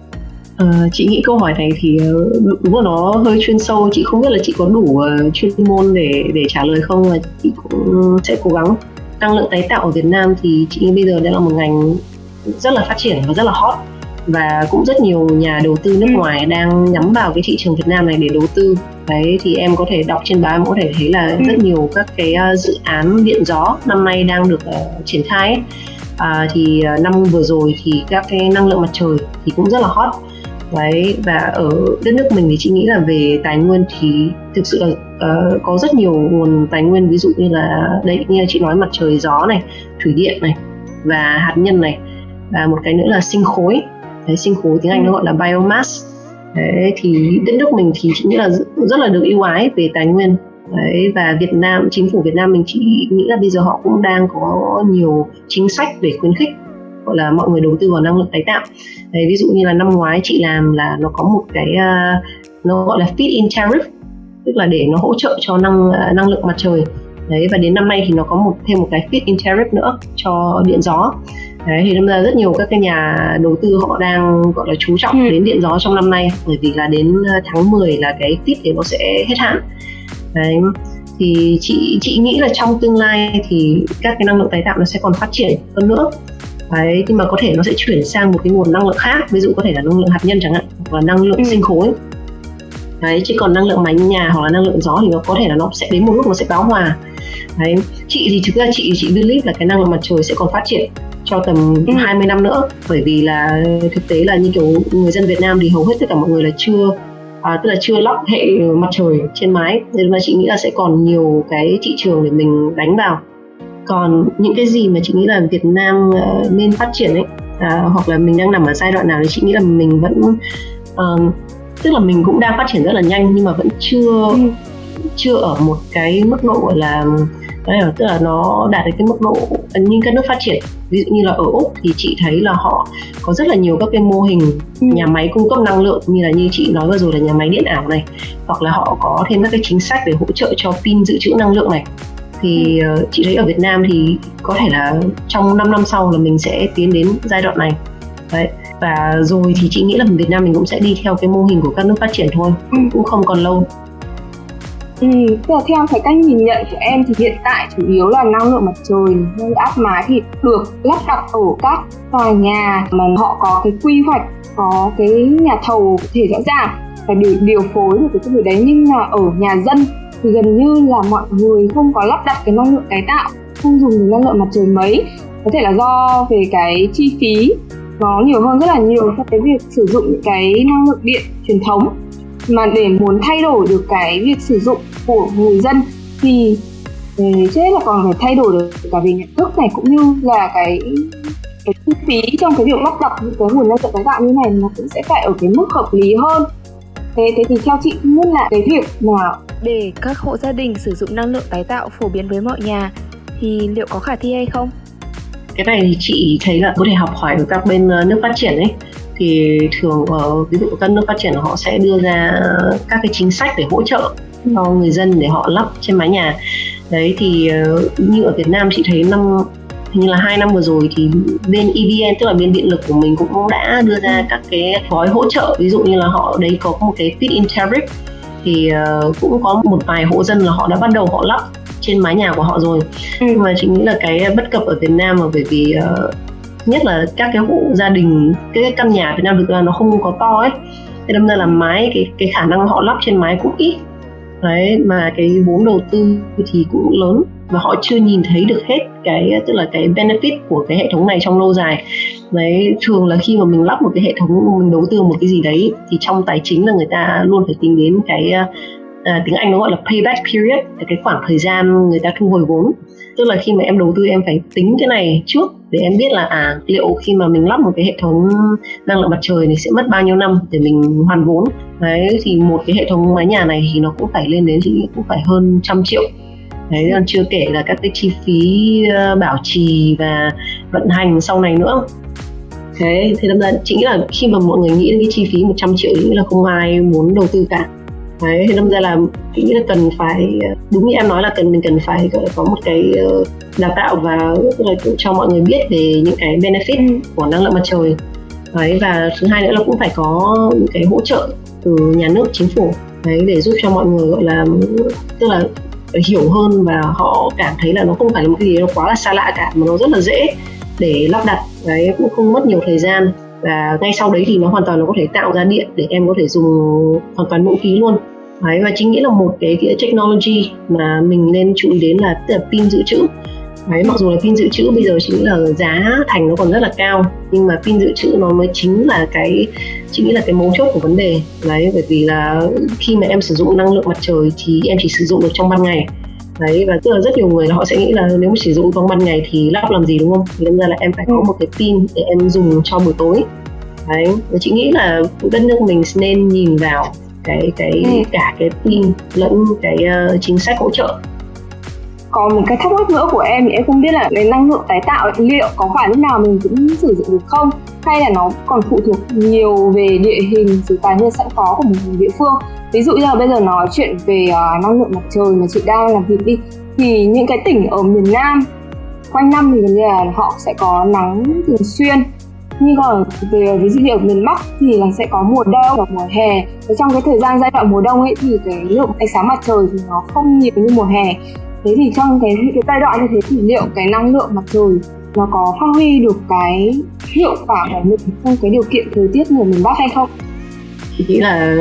À, chị nghĩ câu hỏi này thì ờ, đúng là nó hơi chuyên sâu. Chị không biết là chị có đủ uh, chuyên môn để để trả lời không mà chị cũng sẽ cố gắng năng lượng tái tạo ở Việt Nam thì chị nghĩ bây giờ đây là một ngành rất là phát triển và rất là hot và cũng rất nhiều nhà đầu tư nước ngoài đang nhắm vào cái thị trường Việt Nam này để đầu tư đấy thì em có thể đọc trên báo em có thể thấy là ừ. rất nhiều các cái uh, dự án điện gió năm nay đang được uh, triển khai ấy. À, thì uh, năm vừa rồi thì các cái năng lượng mặt trời thì cũng rất là hot đấy và ở đất nước mình thì chị nghĩ là về tài nguyên thì thực sự là uh, có rất nhiều nguồn tài nguyên. Ví dụ như là đây như là chị nói mặt trời gió này thủy điện này và hạt nhân này. Và một cái nữa là sinh khối. Đấy, sinh khối tiếng anh nó gọi là biomass. Đấy thì đất nước mình thì chị nghĩ là rất là được ưu ái về tài nguyên. Đấy và Việt Nam chính phủ Việt Nam mình chỉ nghĩ là bây giờ họ cũng đang có nhiều chính sách để khuyến khích gọi là mọi người đầu tư vào năng lượng tái tạo. Đấy, ví dụ như là năm ngoái chị làm là nó có một cái uh, nó gọi là feed in tariff tức là để nó hỗ trợ cho năng uh, năng lượng mặt trời. Đấy và đến năm nay thì nó có một thêm một cái feed in tariff nữa cho điện gió. Đấy thì đâm ra rất nhiều các cái nhà đầu tư họ đang gọi là chú trọng ừ. đến điện gió trong năm nay bởi vì là đến ờ, tháng 10 là cái feed thì nó sẽ hết hạn. Đấy thì chị chị nghĩ là trong tương lai thì các cái năng lượng tái tạo nó sẽ còn phát triển hơn nữa đấy nhưng mà có thể nó sẽ chuyển sang một cái nguồn năng lượng khác ví dụ có thể là năng lượng hạt nhân chẳng hạn hoặc là năng lượng ừ. sinh khối. Đấy chứ còn năng lượng mái nhà hoặc là năng lượng gió thì nó có thể là nó sẽ đến một lúc nó sẽ báo hòa. Đấy chị thì thực ra chị chị believe là cái năng lượng mặt trời sẽ còn phát triển cho tầm ừ. 20 năm nữa. Bởi vì là thực tế là như kiểu người dân Việt Nam thì hầu hết tất cả mọi người là chưa à, tức là chưa lắp hệ mặt trời trên mái. Nên là chị nghĩ là sẽ còn nhiều cái thị trường để mình đánh vào còn những cái gì mà chị nghĩ là Việt Nam uh, nên phát triển ấy à, hoặc là mình đang nằm ở giai đoạn nào thì chị nghĩ là mình vẫn uh, tức là mình cũng đang phát triển rất là nhanh nhưng mà vẫn chưa ừ. chưa ở một cái mức độ gọi là đấy là tức là nó đạt đến cái mức độ như các nước phát triển ví dụ như là ở úc thì chị thấy là họ có rất là nhiều các cái mô hình ừ. nhà máy cung cấp năng lượng như là như chị nói vừa rồi là nhà máy điện ảo này hoặc là họ có thêm các cái chính sách để hỗ trợ cho pin dự trữ năng lượng này thì uh, chị thấy ở Việt Nam thì có thể là trong 5 năm sau là mình sẽ tiến đến giai đoạn này. Đấy và rồi thì chị nghĩ là Việt Nam mình cũng sẽ đi theo cái mô hình của các nước phát triển thôi ừ. cũng không còn lâu. Ừ, tức là theo cái cách nhìn nhận của em thì hiện tại chủ yếu là năng lượng mặt trời hay áp mái thì được lắp đặt ở các tòa nhà mà họ có cái quy hoạch có cái nhà thầu thể rõ ràng và điều điều phối được cái việc đấy. Nhưng mà ở nhà dân thì gần như là mọi người không có lắp đặt cái năng lượng tái tạo, không dùng được năng lượng mặt trời mấy. Có thể là do về cái chi phí nó nhiều hơn rất là nhiều so với việc sử dụng những cái năng lượng điện truyền thống. Mà để muốn thay đổi được cái việc sử dụng của người dân thì ừ, trước hết là còn phải thay đổi được cả về nhận thức này cũng như là cái cái chi phí trong cái việc lắp đặt những cái nguồn năng lượng tái tạo như này nó cũng sẽ phải ở cái mức hợp lý hơn. Thế thế thì theo chị cũng là cái việc mà để các hộ gia đình sử dụng năng lượng tái tạo phổ biến với mọi nhà thì liệu có khả thi hay không? Cái này thì chị thấy là có thể học hỏi ở các bên ờ, nước phát triển ấy. Thì thường ở ví dụ các nước phát triển họ sẽ đưa ra các cái chính sách để hỗ trợ cho người dân để họ lắp trên mái nhà. Đấy thì ờ, như ở Việt Nam chị thấy năm hình như là hai năm vừa rồi thì bên EVN tức là bên điện lực của mình cũng đã đưa ra các cái gói hỗ trợ. Ví dụ như là họ đấy có một cái feed in tariff thì uh, cũng có một vài hộ dân là họ đã bắt đầu họ lắp trên mái nhà của họ rồi. Ừ. nhưng mà chị nghĩ là cái bất cập ở Việt Nam là bởi vì uh, nhất là các cái hộ gia đình cái căn nhà Việt Nam thực ra nó không có to ấy. Thế đâm ra là mái cái cái khả năng họ lắp trên mái cũng ít. Đấy mà cái vốn đầu tư thì cũng lớn và họ chưa nhìn thấy được hết cái tức là cái benefit của cái hệ thống này trong lâu dài. Đấy thường là khi mà mình lắp một cái hệ thống mình đầu tư một cái gì đấy thì trong tài chính là người ta luôn phải tính đến cái à, tiếng Anh nó gọi là payback period cái khoảng thời gian người ta thu hồi vốn. Tức là khi mà em đầu tư em phải tính cái này trước để em biết là à liệu khi mà mình lắp một cái hệ thống năng lượng mặt trời này sẽ mất bao nhiêu năm để mình hoàn vốn. Đấy thì một cái hệ thống mái nhà này thì nó cũng phải lên đến thì cũng phải hơn trăm triệu đấy còn chưa kể là các cái chi phí ờ, bảo trì và vận hành sau này nữa. Thế thì đâm ra chính là khi mà mọi người nghĩ đến cái chi phí 100 triệu thì là không ai muốn đầu tư cả. Đấy thì đâm ra là nghĩ là cần phải đúng như em nói là cần mình cần phải có một cái ờ, đào tạo và cho mọi người biết về những cái benefit của năng lượng mặt trời. Đấy và thứ hai nữa là cũng phải có những cái hỗ trợ từ nhà nước chính phủ. Đấy để giúp cho mọi người gọi là tức là hiểu hơn và họ cảm thấy là nó không phải là một cái gì nó quá là xa lạ cả mà nó rất là dễ để lắp đặt. Đấy cũng không mất nhiều thời gian và ngay sau đấy thì nó hoàn toàn nó có thể tạo ra điện để em có thể dùng hoàn toàn miễn phí luôn. Đấy và chính nghĩa là một cái, cái technology mà mình nên chú ý đến là, là pin dự trữ đấy mặc dù là pin dự trữ bây giờ chỉ nghĩ là giá thành nó còn rất là cao nhưng mà pin dự trữ nó mới chính là cái chỉ nghĩ là cái mấu chốt của vấn đề. Đấy bởi vì là khi mà em sử dụng năng lượng mặt trời thì em chỉ sử dụng được trong ban ngày. Đấy và tức là rất nhiều người họ sẽ nghĩ là nếu mà sử dụng trong ban ngày thì lắp làm gì đúng không? Thì đâm ra là em phải có một cái pin để em dùng cho buổi tối. Đấy và chị nghĩ là đất nước mình nên nhìn vào cái cái ừ. cả cái pin lẫn cái uh, chính sách hỗ trợ còn một cái thắc mắc nữa của em thì em không biết là cái năng lượng tái tạo liệu có phải lúc nào mình cũng sử dụng được không? Hay là nó còn phụ thuộc nhiều về địa hình rồi tài nguyên sẵn có của một địa phương? Ví dụ như là bây giờ nói chuyện về uh, năng lượng mặt trời mà chị đang làm việc đi thì những cái tỉnh ở miền Nam quanh năm thì gần như là họ sẽ có nắng thường xuyên. Nhưng còn về ví dụ như ở miền Bắc thì là sẽ có mùa đông và mùa hè. Và trong cái thời gian giai đoạn mùa đông ấy thì cái lượng ánh sáng mặt trời thì nó không nhiều như mùa hè thế thì trong cái cái giai đoạn như thế thì liệu cái năng lượng mặt trời nó có phát huy được cái hiệu quả của mình trong cái điều kiện thời tiết của miền Bắc hay không? thì nghĩ là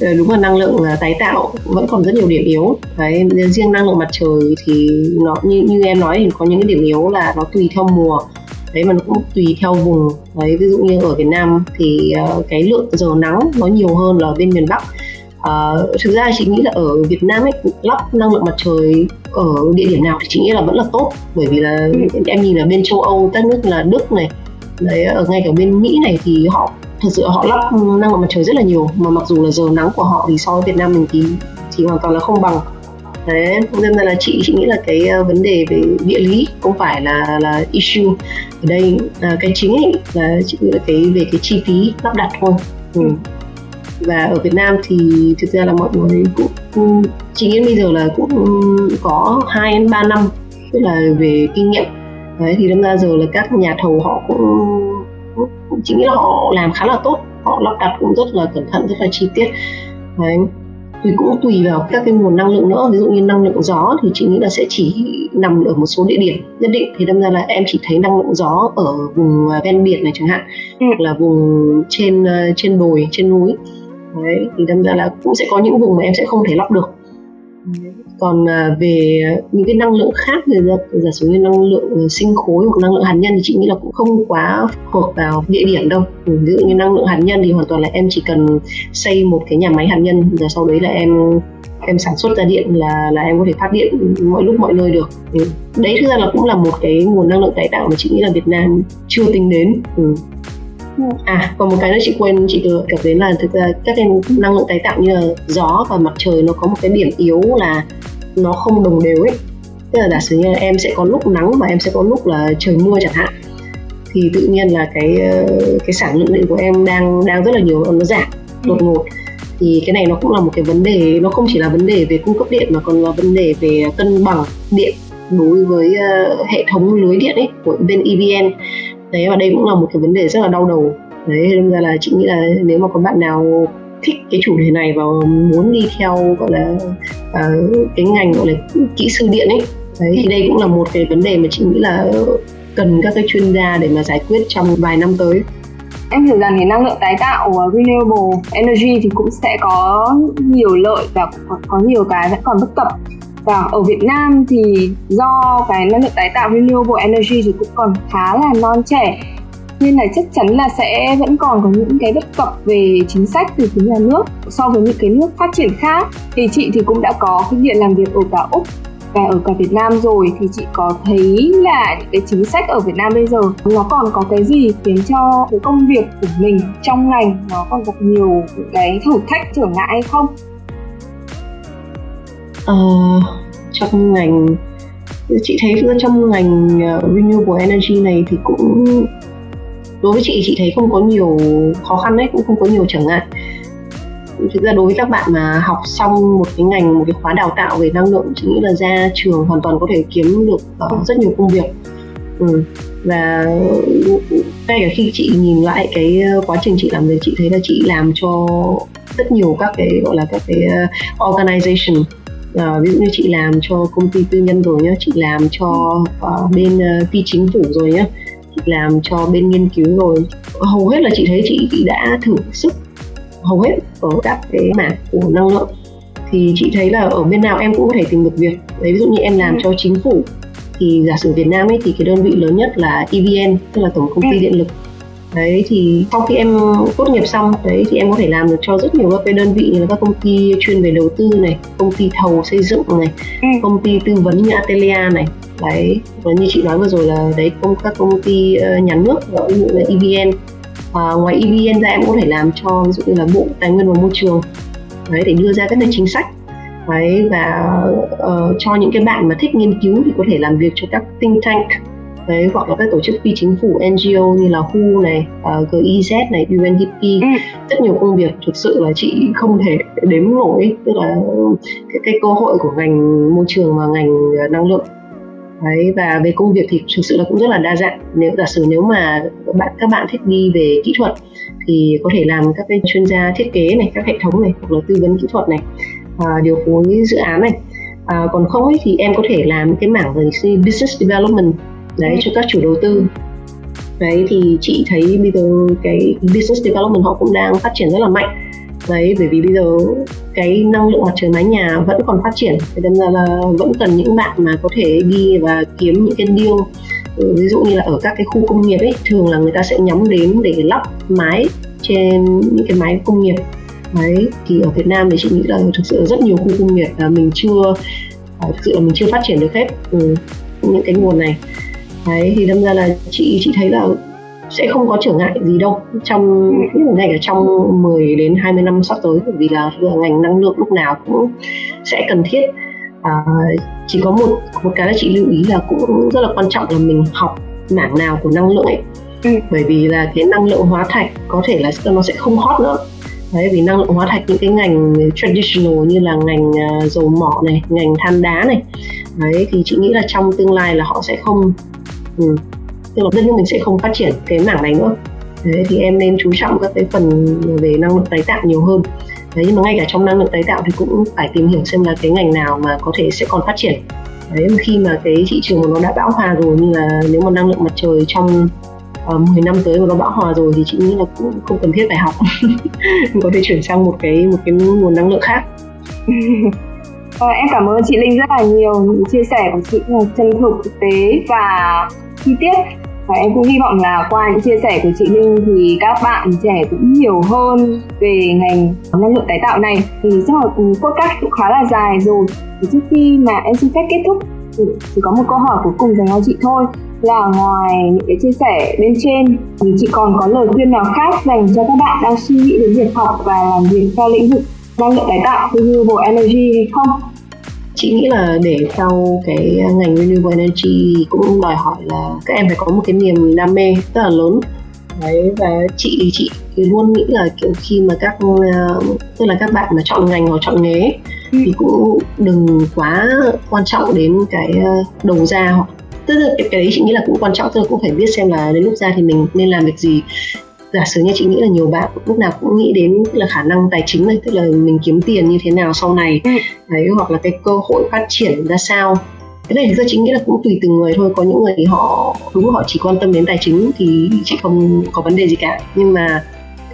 đúng là năng lượng à, tái tạo vẫn còn rất nhiều điểm yếu. Đấy riêng năng lượng mặt trời thì nó như như em nói thì có những cái điểm yếu là nó tùy theo mùa. Đấy mà nó cũng tùy theo vùng. Đấy ví dụ như ở Việt Nam thì uh, cái lượng giờ nắng nó nhiều hơn là bên miền Bắc uh, thực ra chị nghĩ là ở Việt Nam ấy lắp năng lượng mặt trời ở địa điểm nào thì chị nghĩ là vẫn là tốt. Bởi vì là em nhìn là bên châu Âu các nước là Đức này đấy ở ngay cả bên Mỹ này thì họ thật sự họ lắp năng lượng mặt trời rất là nhiều. Mà mặc dù là giờ nắng của họ thì so với Việt Nam mình thì thì hoàn toàn là không bằng. Thế nên là chị chị nghĩ là cái ờ, vấn đề về địa lý không phải là là issue ở đây. À, cái chính ấy là chị nghĩ là cái về cái chi phí lắp đặt thôi. Ừ. ừ và ở Việt Nam thì thực ra là mọi người cũng chị nghĩ bây giờ là cũng có 2 đến 3 năm tức là về kinh nghiệm. Đấy thì đâm ra giờ là các nhà thầu họ cũng, cũng chị nghĩ là họ làm khá là tốt họ lắp đặt cũng rất là cẩn thận rất là chi tiết. Đấy thì cũng tùy vào các cái nguồn năng lượng nữa ví dụ như năng lượng gió thì chị nghĩ là sẽ chỉ nằm ở một số địa điểm nhất định. Thì đâm ra là em chỉ thấy năng lượng gió ở vùng ven biển này chẳng hạn ừ. hoặc là vùng trên à, trên đồi trên núi đấy thì đâm ra là cũng sẽ có những vùng mà em sẽ không thể lắp được còn à, về những cái năng lượng khác thì giả, giả sử như năng lượng ờ, sinh khối hoặc năng lượng hạt nhân thì chị nghĩ là cũng không quá thuộc vào địa điểm đâu ừ, ví dụ như năng lượng hạt nhân thì hoàn toàn là em chỉ cần xây một cái nhà máy hạt nhân rồi sau đấy là em em sản xuất ra điện là là em có thể phát điện mọi lúc mọi nơi được ừ. đấy thực ra là cũng là một cái nguồn năng lượng tái tạo mà chị nghĩ là Việt Nam chưa tính đến ừ. À, còn một cái nữa chị quên chị đề cập đến là thực ra các cái năng lượng tái tạo như là gió và mặt trời nó có một cái điểm yếu là nó không đồng đều ấy. Tức là giả sử như là em sẽ có lúc nắng và em sẽ có lúc là trời mưa chẳng hạn thì tự nhiên là cái cái sản lượng điện của em đang đang rất là nhiều nó giảm đột ngột. Thì cái này nó cũng là một cái vấn đề nó không chỉ là vấn đề về cung cấp điện mà còn là vấn đề về cân bằng điện đối với uh, hệ thống lưới điện ấy của bên EVN đấy và đây cũng là một cái vấn đề rất là đau đầu. Đấy nên ra là chị nghĩ là nếu mà có bạn nào thích cái chủ đề này và muốn đi theo gọi là uh, cái ngành gọi là kỹ sư điện ấy đấy thì đây cũng là một cái vấn đề mà chị nghĩ là cần các cái chuyên gia để mà giải quyết trong vài năm tới. Em hiểu rằng cái năng lượng tái tạo và renewable energy thì cũng sẽ có nhiều lợi và có, có nhiều cái vẫn còn bất cập và ở Việt Nam thì do cái năng lượng tái tạo renewable energy thì cũng còn khá là non trẻ. Nên là chắc chắn là sẽ vẫn còn có những cái bất cập về chính sách từ phía nhà nước so với những cái nước phát triển khác. Thì chị thì cũng đã có kinh nghiệm làm việc ở cả úc và ở cả Việt Nam rồi. Thì chị có thấy là những cái chính sách ở Việt Nam bây giờ nó còn có cái gì khiến cho cái công việc của mình trong ngành nó còn gặp nhiều cái thử thách, trở ngại hay không? Uh, trong ngành chị thấy trong ngành uh, renewable energy này thì cũng đối với chị chị thấy không có nhiều khó khăn đấy cũng không có nhiều trở ngại thực ra đối với các bạn mà học xong một cái ngành một cái khóa đào tạo về năng lượng chị nghĩ là ra trường hoàn toàn có thể kiếm được uh, rất nhiều công việc ừ. và ngay cả khi chị nhìn lại cái quá trình chị làm việc chị thấy là chị làm cho rất nhiều các cái gọi là các cái uh, organization à, ví dụ như chị làm cho công ty tư nhân rồi nhá chị làm cho uh, bên uh, phi chính phủ rồi nhá chị làm cho bên nghiên cứu rồi hầu hết là chị thấy chị, chị đã thử sức hầu hết ở các cái mảng của năng lượng thì chị thấy là ở bên nào em cũng có thể tìm được việc đấy ví dụ như em làm ừ. cho chính phủ thì giả sử Việt Nam ấy thì cái đơn vị lớn nhất là EVN tức là tổng công ty ừ. điện lực đấy thì sau khi em tốt nghiệp xong đấy thì em có thể làm được cho rất nhiều các cái đơn vị như các công ty chuyên về đầu tư này công ty thầu xây dựng này ừ. công ty tư vấn như Atelier này. Đấy và như chị nói vừa rồi là đấy công các công ty uh, nhà nước ví dụ là EVN à, ngoài EVN ra em có thể làm cho ví dụ như là bộ tài nguyên và môi trường. Đấy để đưa ra các cái chính sách. Đấy và uh, cho những cái bạn mà thích nghiên cứu thì có thể làm việc cho các think tank đấy hoặc là các tổ chức phi chính phủ NGO như là WHO này, uh, à, GIZ này, UNDP ừ. rất nhiều công việc thực sự là chị không thể đếm nổi tức là cái, cái cơ hội của ngành môi trường và ngành năng lượng. Đấy và về công việc thì thực sự là cũng rất là đa dạng. Nếu giả sử nếu mà các bạn các bạn thích đi về kỹ thuật thì có thể làm các cái chuyên gia thiết kế này các hệ thống này hoặc là tư vấn kỹ thuật này à, điều phối dự án này. À, còn không ấy thì em có thể làm cái mảng về business development đấy cho các chủ đầu tư. Đấy thì chị thấy bây giờ cái business development họ cũng đang phát triển rất là mạnh. Đấy bởi vì bây giờ cái năng lượng mặt trời mái nhà vẫn còn phát triển. Thế nên là, là vẫn cần những bạn mà có thể đi và kiếm những cái deal. Ừ, ví dụ như là ở các cái khu công nghiệp ấy thường là người ta sẽ nhắm đến để lắp mái trên những cái máy công nghiệp. Đấy thì ở Việt Nam thì chị nghĩ là thực sự rất nhiều khu công nghiệp là mình chưa à, thực sự là mình chưa phát triển được hết. Ừ, những cái nguồn này đấy thì đâm ra là chị chị thấy là sẽ không có trở ngại gì đâu. Trong ngay cả trong 10 đến 20 năm sắp tới bởi vì là ngành năng lượng lúc nào cũng sẽ cần thiết. À, chỉ có một một cái là chị lưu ý là cũng rất là quan trọng là mình học mảng nào của năng lượng ấy. Ừ. bởi vì là cái năng lượng hóa thạch có thể là nó sẽ không hot nữa. Đấy vì năng lượng hóa thạch những cái ngành traditional như là ngành uh, dầu mỏ này ngành than đá này. Đấy thì chị nghĩ là trong tương lai là họ sẽ không ừ, tức là tất nhiên mình sẽ không phát triển cái mảng này nữa. Đấy thì em nên chú trọng các cái phần về năng lượng tái tạo nhiều hơn. Đấy nhưng mà ngay cả trong năng lượng tái tạo thì cũng phải tìm hiểu xem là cái ngành nào mà có thể sẽ còn phát triển. Đấy mà khi mà cái thị trường của nó đã bão hòa rồi như là nếu mà năng lượng mặt trời trong ờ, uh, 10 năm tới mà nó bão hòa rồi thì chị nghĩ là cũng không cần thiết phải học. Có thể chuyển sang một cái một cái nguồn năng lượng khác. À, em cảm ơn chị Linh rất là nhiều những chia sẻ của chị là chân thực thực tế và chi tiết. Và em cũng hy vọng là qua những chia sẻ của chị Linh thì các bạn trẻ cũng hiểu hơn về ngành năng lượng tái tạo này. Thì chắc là podcast cũng khá là dài rồi. Thì trước khi mà em xin phép kết thúc, thì chỉ có một câu hỏi cuối cùng dành cho chị thôi. Là ngoài những cái chia sẻ bên trên, thì chị còn có lời khuyên nào khác dành cho các bạn đang suy nghĩ đến việc học và làm việc theo lĩnh vực năng lượng tái tạo, như renewable energy hay không? Chị nghĩ là để theo cái ngành renewable energy cũng đòi hỏi là các em phải có một cái niềm đam mê rất là lớn đấy và chị chị luôn nghĩ là kiểu khi mà các tức là các bạn mà chọn ngành hoặc chọn nghề ừ. thì cũng đừng quá quan trọng đến cái đầu ra hoặc tức là cái, cái đấy chị nghĩ là cũng quan trọng tức là cũng phải biết xem là đến lúc ra thì mình nên làm việc gì giả sử như chị nghĩ là nhiều bạn lúc nào cũng nghĩ đến là khả năng tài chính này tức là mình kiếm tiền như thế nào sau này. Ừ. đấy hoặc là cái cơ hội phát triển ra sao. Cái này thì ra chị nghĩ là cũng tùy từng người thôi. Có những người thì họ đúng họ chỉ quan tâm đến tài chính thì chị không có vấn đề gì cả. Nhưng mà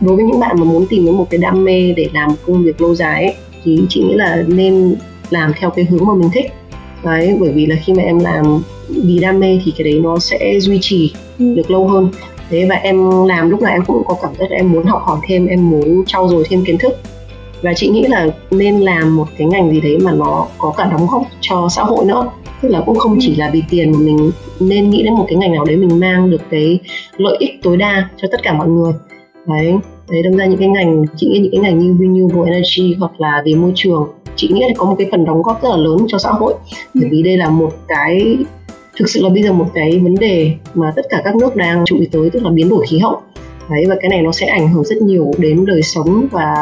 đối với những bạn mà muốn tìm đến một cái đam mê để làm công việc lâu dài ấy, thì chị nghĩ là nên làm theo cái hướng mà mình thích. Đấy bởi vì là khi mà em làm vì đam mê thì cái đấy nó sẽ duy trì ừ. được lâu hơn thế và em làm lúc nào em cũng có cảm giác là em muốn học hỏi thêm em muốn trau dồi thêm kiến thức. Và chị nghĩ là nên làm một cái ngành gì đấy mà nó có cả đóng góp cho xã hội nữa. Tức là cũng không chỉ là vì tiền mà mình nên nghĩ đến một cái ngành nào đấy mình mang được cái lợi ích tối đa cho tất cả mọi người. Đấy đấy đâm ra những cái ngành chị nghĩ những cái ngành như renewable energy hoặc là về môi trường chị nghĩ là có một cái phần đóng góp rất là lớn cho xã hội. Bởi vì đây là một cái thực sự là bây giờ một cái vấn đề mà tất cả các nước đang chú ý tới tức là biến đổi khí hậu. Đấy và cái này nó sẽ ảnh hưởng rất nhiều đến đời sống và,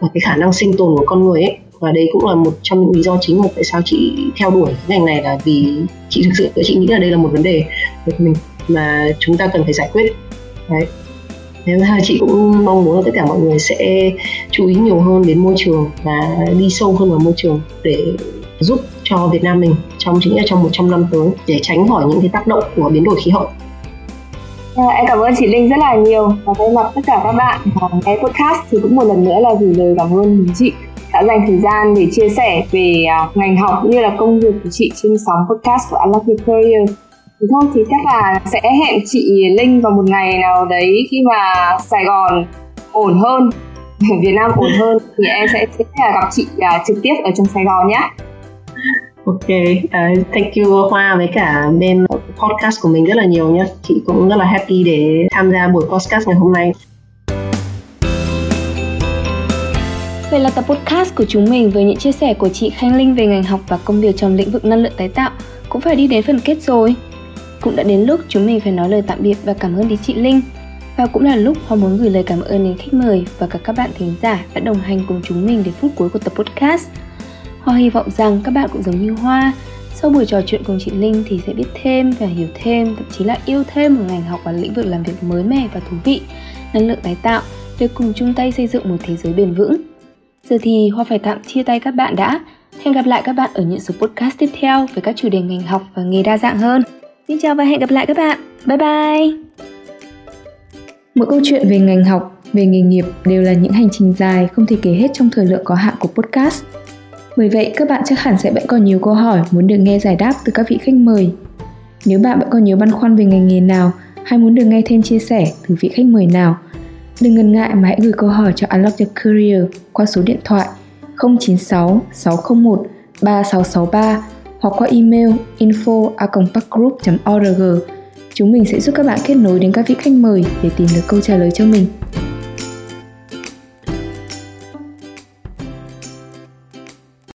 và cái khả năng sinh tồn của con người ấy. Và đây cũng là một trong những lý do chính mà tại sao chị theo đuổi cái ngành này là vì chị thực sự chị nghĩ là đây là một vấn đề của mình mà chúng ta cần phải giải quyết. Đấy. Thế là chị cũng mong muốn là tất cả mọi người sẽ chú ý nhiều hơn đến môi trường và đi sâu hơn vào môi trường để giúp cho Việt Nam mình trong chính là trong 100 năm tới để tránh khỏi những cái tác động của biến đổi khí hậu. À, em cảm ơn chị Linh rất là nhiều và thay mặt tất cả các bạn nghe podcast thì cũng một lần nữa là gửi lời cảm ơn đến chị đã dành thời gian để chia sẻ về uh, ngành học cũng như là công việc của chị trên sóng podcast của Unlock Your Career. Thì thôi thì chắc là sẽ hẹn chị Linh vào một ngày nào đấy khi mà Sài Gòn ổn hơn, Việt Nam ổn hơn thì em sẽ, sẽ gặp chị uh, trực tiếp ở trong Sài Gòn nhé. Ok, uh, thank you Hoa với cả bên podcast của mình rất là nhiều nhé. Chị cũng rất là happy để tham gia buổi podcast ngày hôm nay. Vậy là tập podcast của chúng mình với những chia sẻ của chị Khanh Linh về ngành học và công việc trong lĩnh vực năng lượng tái tạo cũng phải đi đến phần kết rồi. Cũng đã đến lúc chúng mình phải nói lời tạm biệt và cảm ơn đến chị Linh. Và cũng là lúc Hoa muốn gửi lời cảm ơn đến khách mời và cả các bạn thính giả đã đồng hành cùng chúng mình đến phút cuối của tập podcast. Hoa hy vọng rằng các bạn cũng giống như Hoa sau buổi trò chuyện cùng chị Linh thì sẽ biết thêm và hiểu thêm, thậm chí là yêu thêm một ngành học và lĩnh vực làm việc mới mẻ và thú vị, năng lượng tái tạo để cùng chung tay xây dựng một thế giới bền vững. Giờ thì Hoa phải tạm chia tay các bạn đã. Hẹn gặp lại các bạn ở những số podcast tiếp theo với các chủ đề ngành học và nghề đa dạng hơn. Xin chào và hẹn gặp lại các bạn. Bye bye! Mỗi câu chuyện về ngành học, về nghề nghiệp đều là những hành trình dài không thể kể hết trong thời lượng có hạn của podcast. Bởi vậy, các bạn chắc hẳn sẽ vẫn còn nhiều câu hỏi muốn được nghe giải đáp từ các vị khách mời. Nếu bạn vẫn còn nhiều băn khoăn về ngành nghề nào hay muốn được nghe thêm chia sẻ từ vị khách mời nào, đừng ngần ngại mà hãy gửi câu hỏi cho Unlock Your Career qua số điện thoại 096 601 3663 hoặc qua email info org Chúng mình sẽ giúp các bạn kết nối đến các vị khách mời để tìm được câu trả lời cho mình.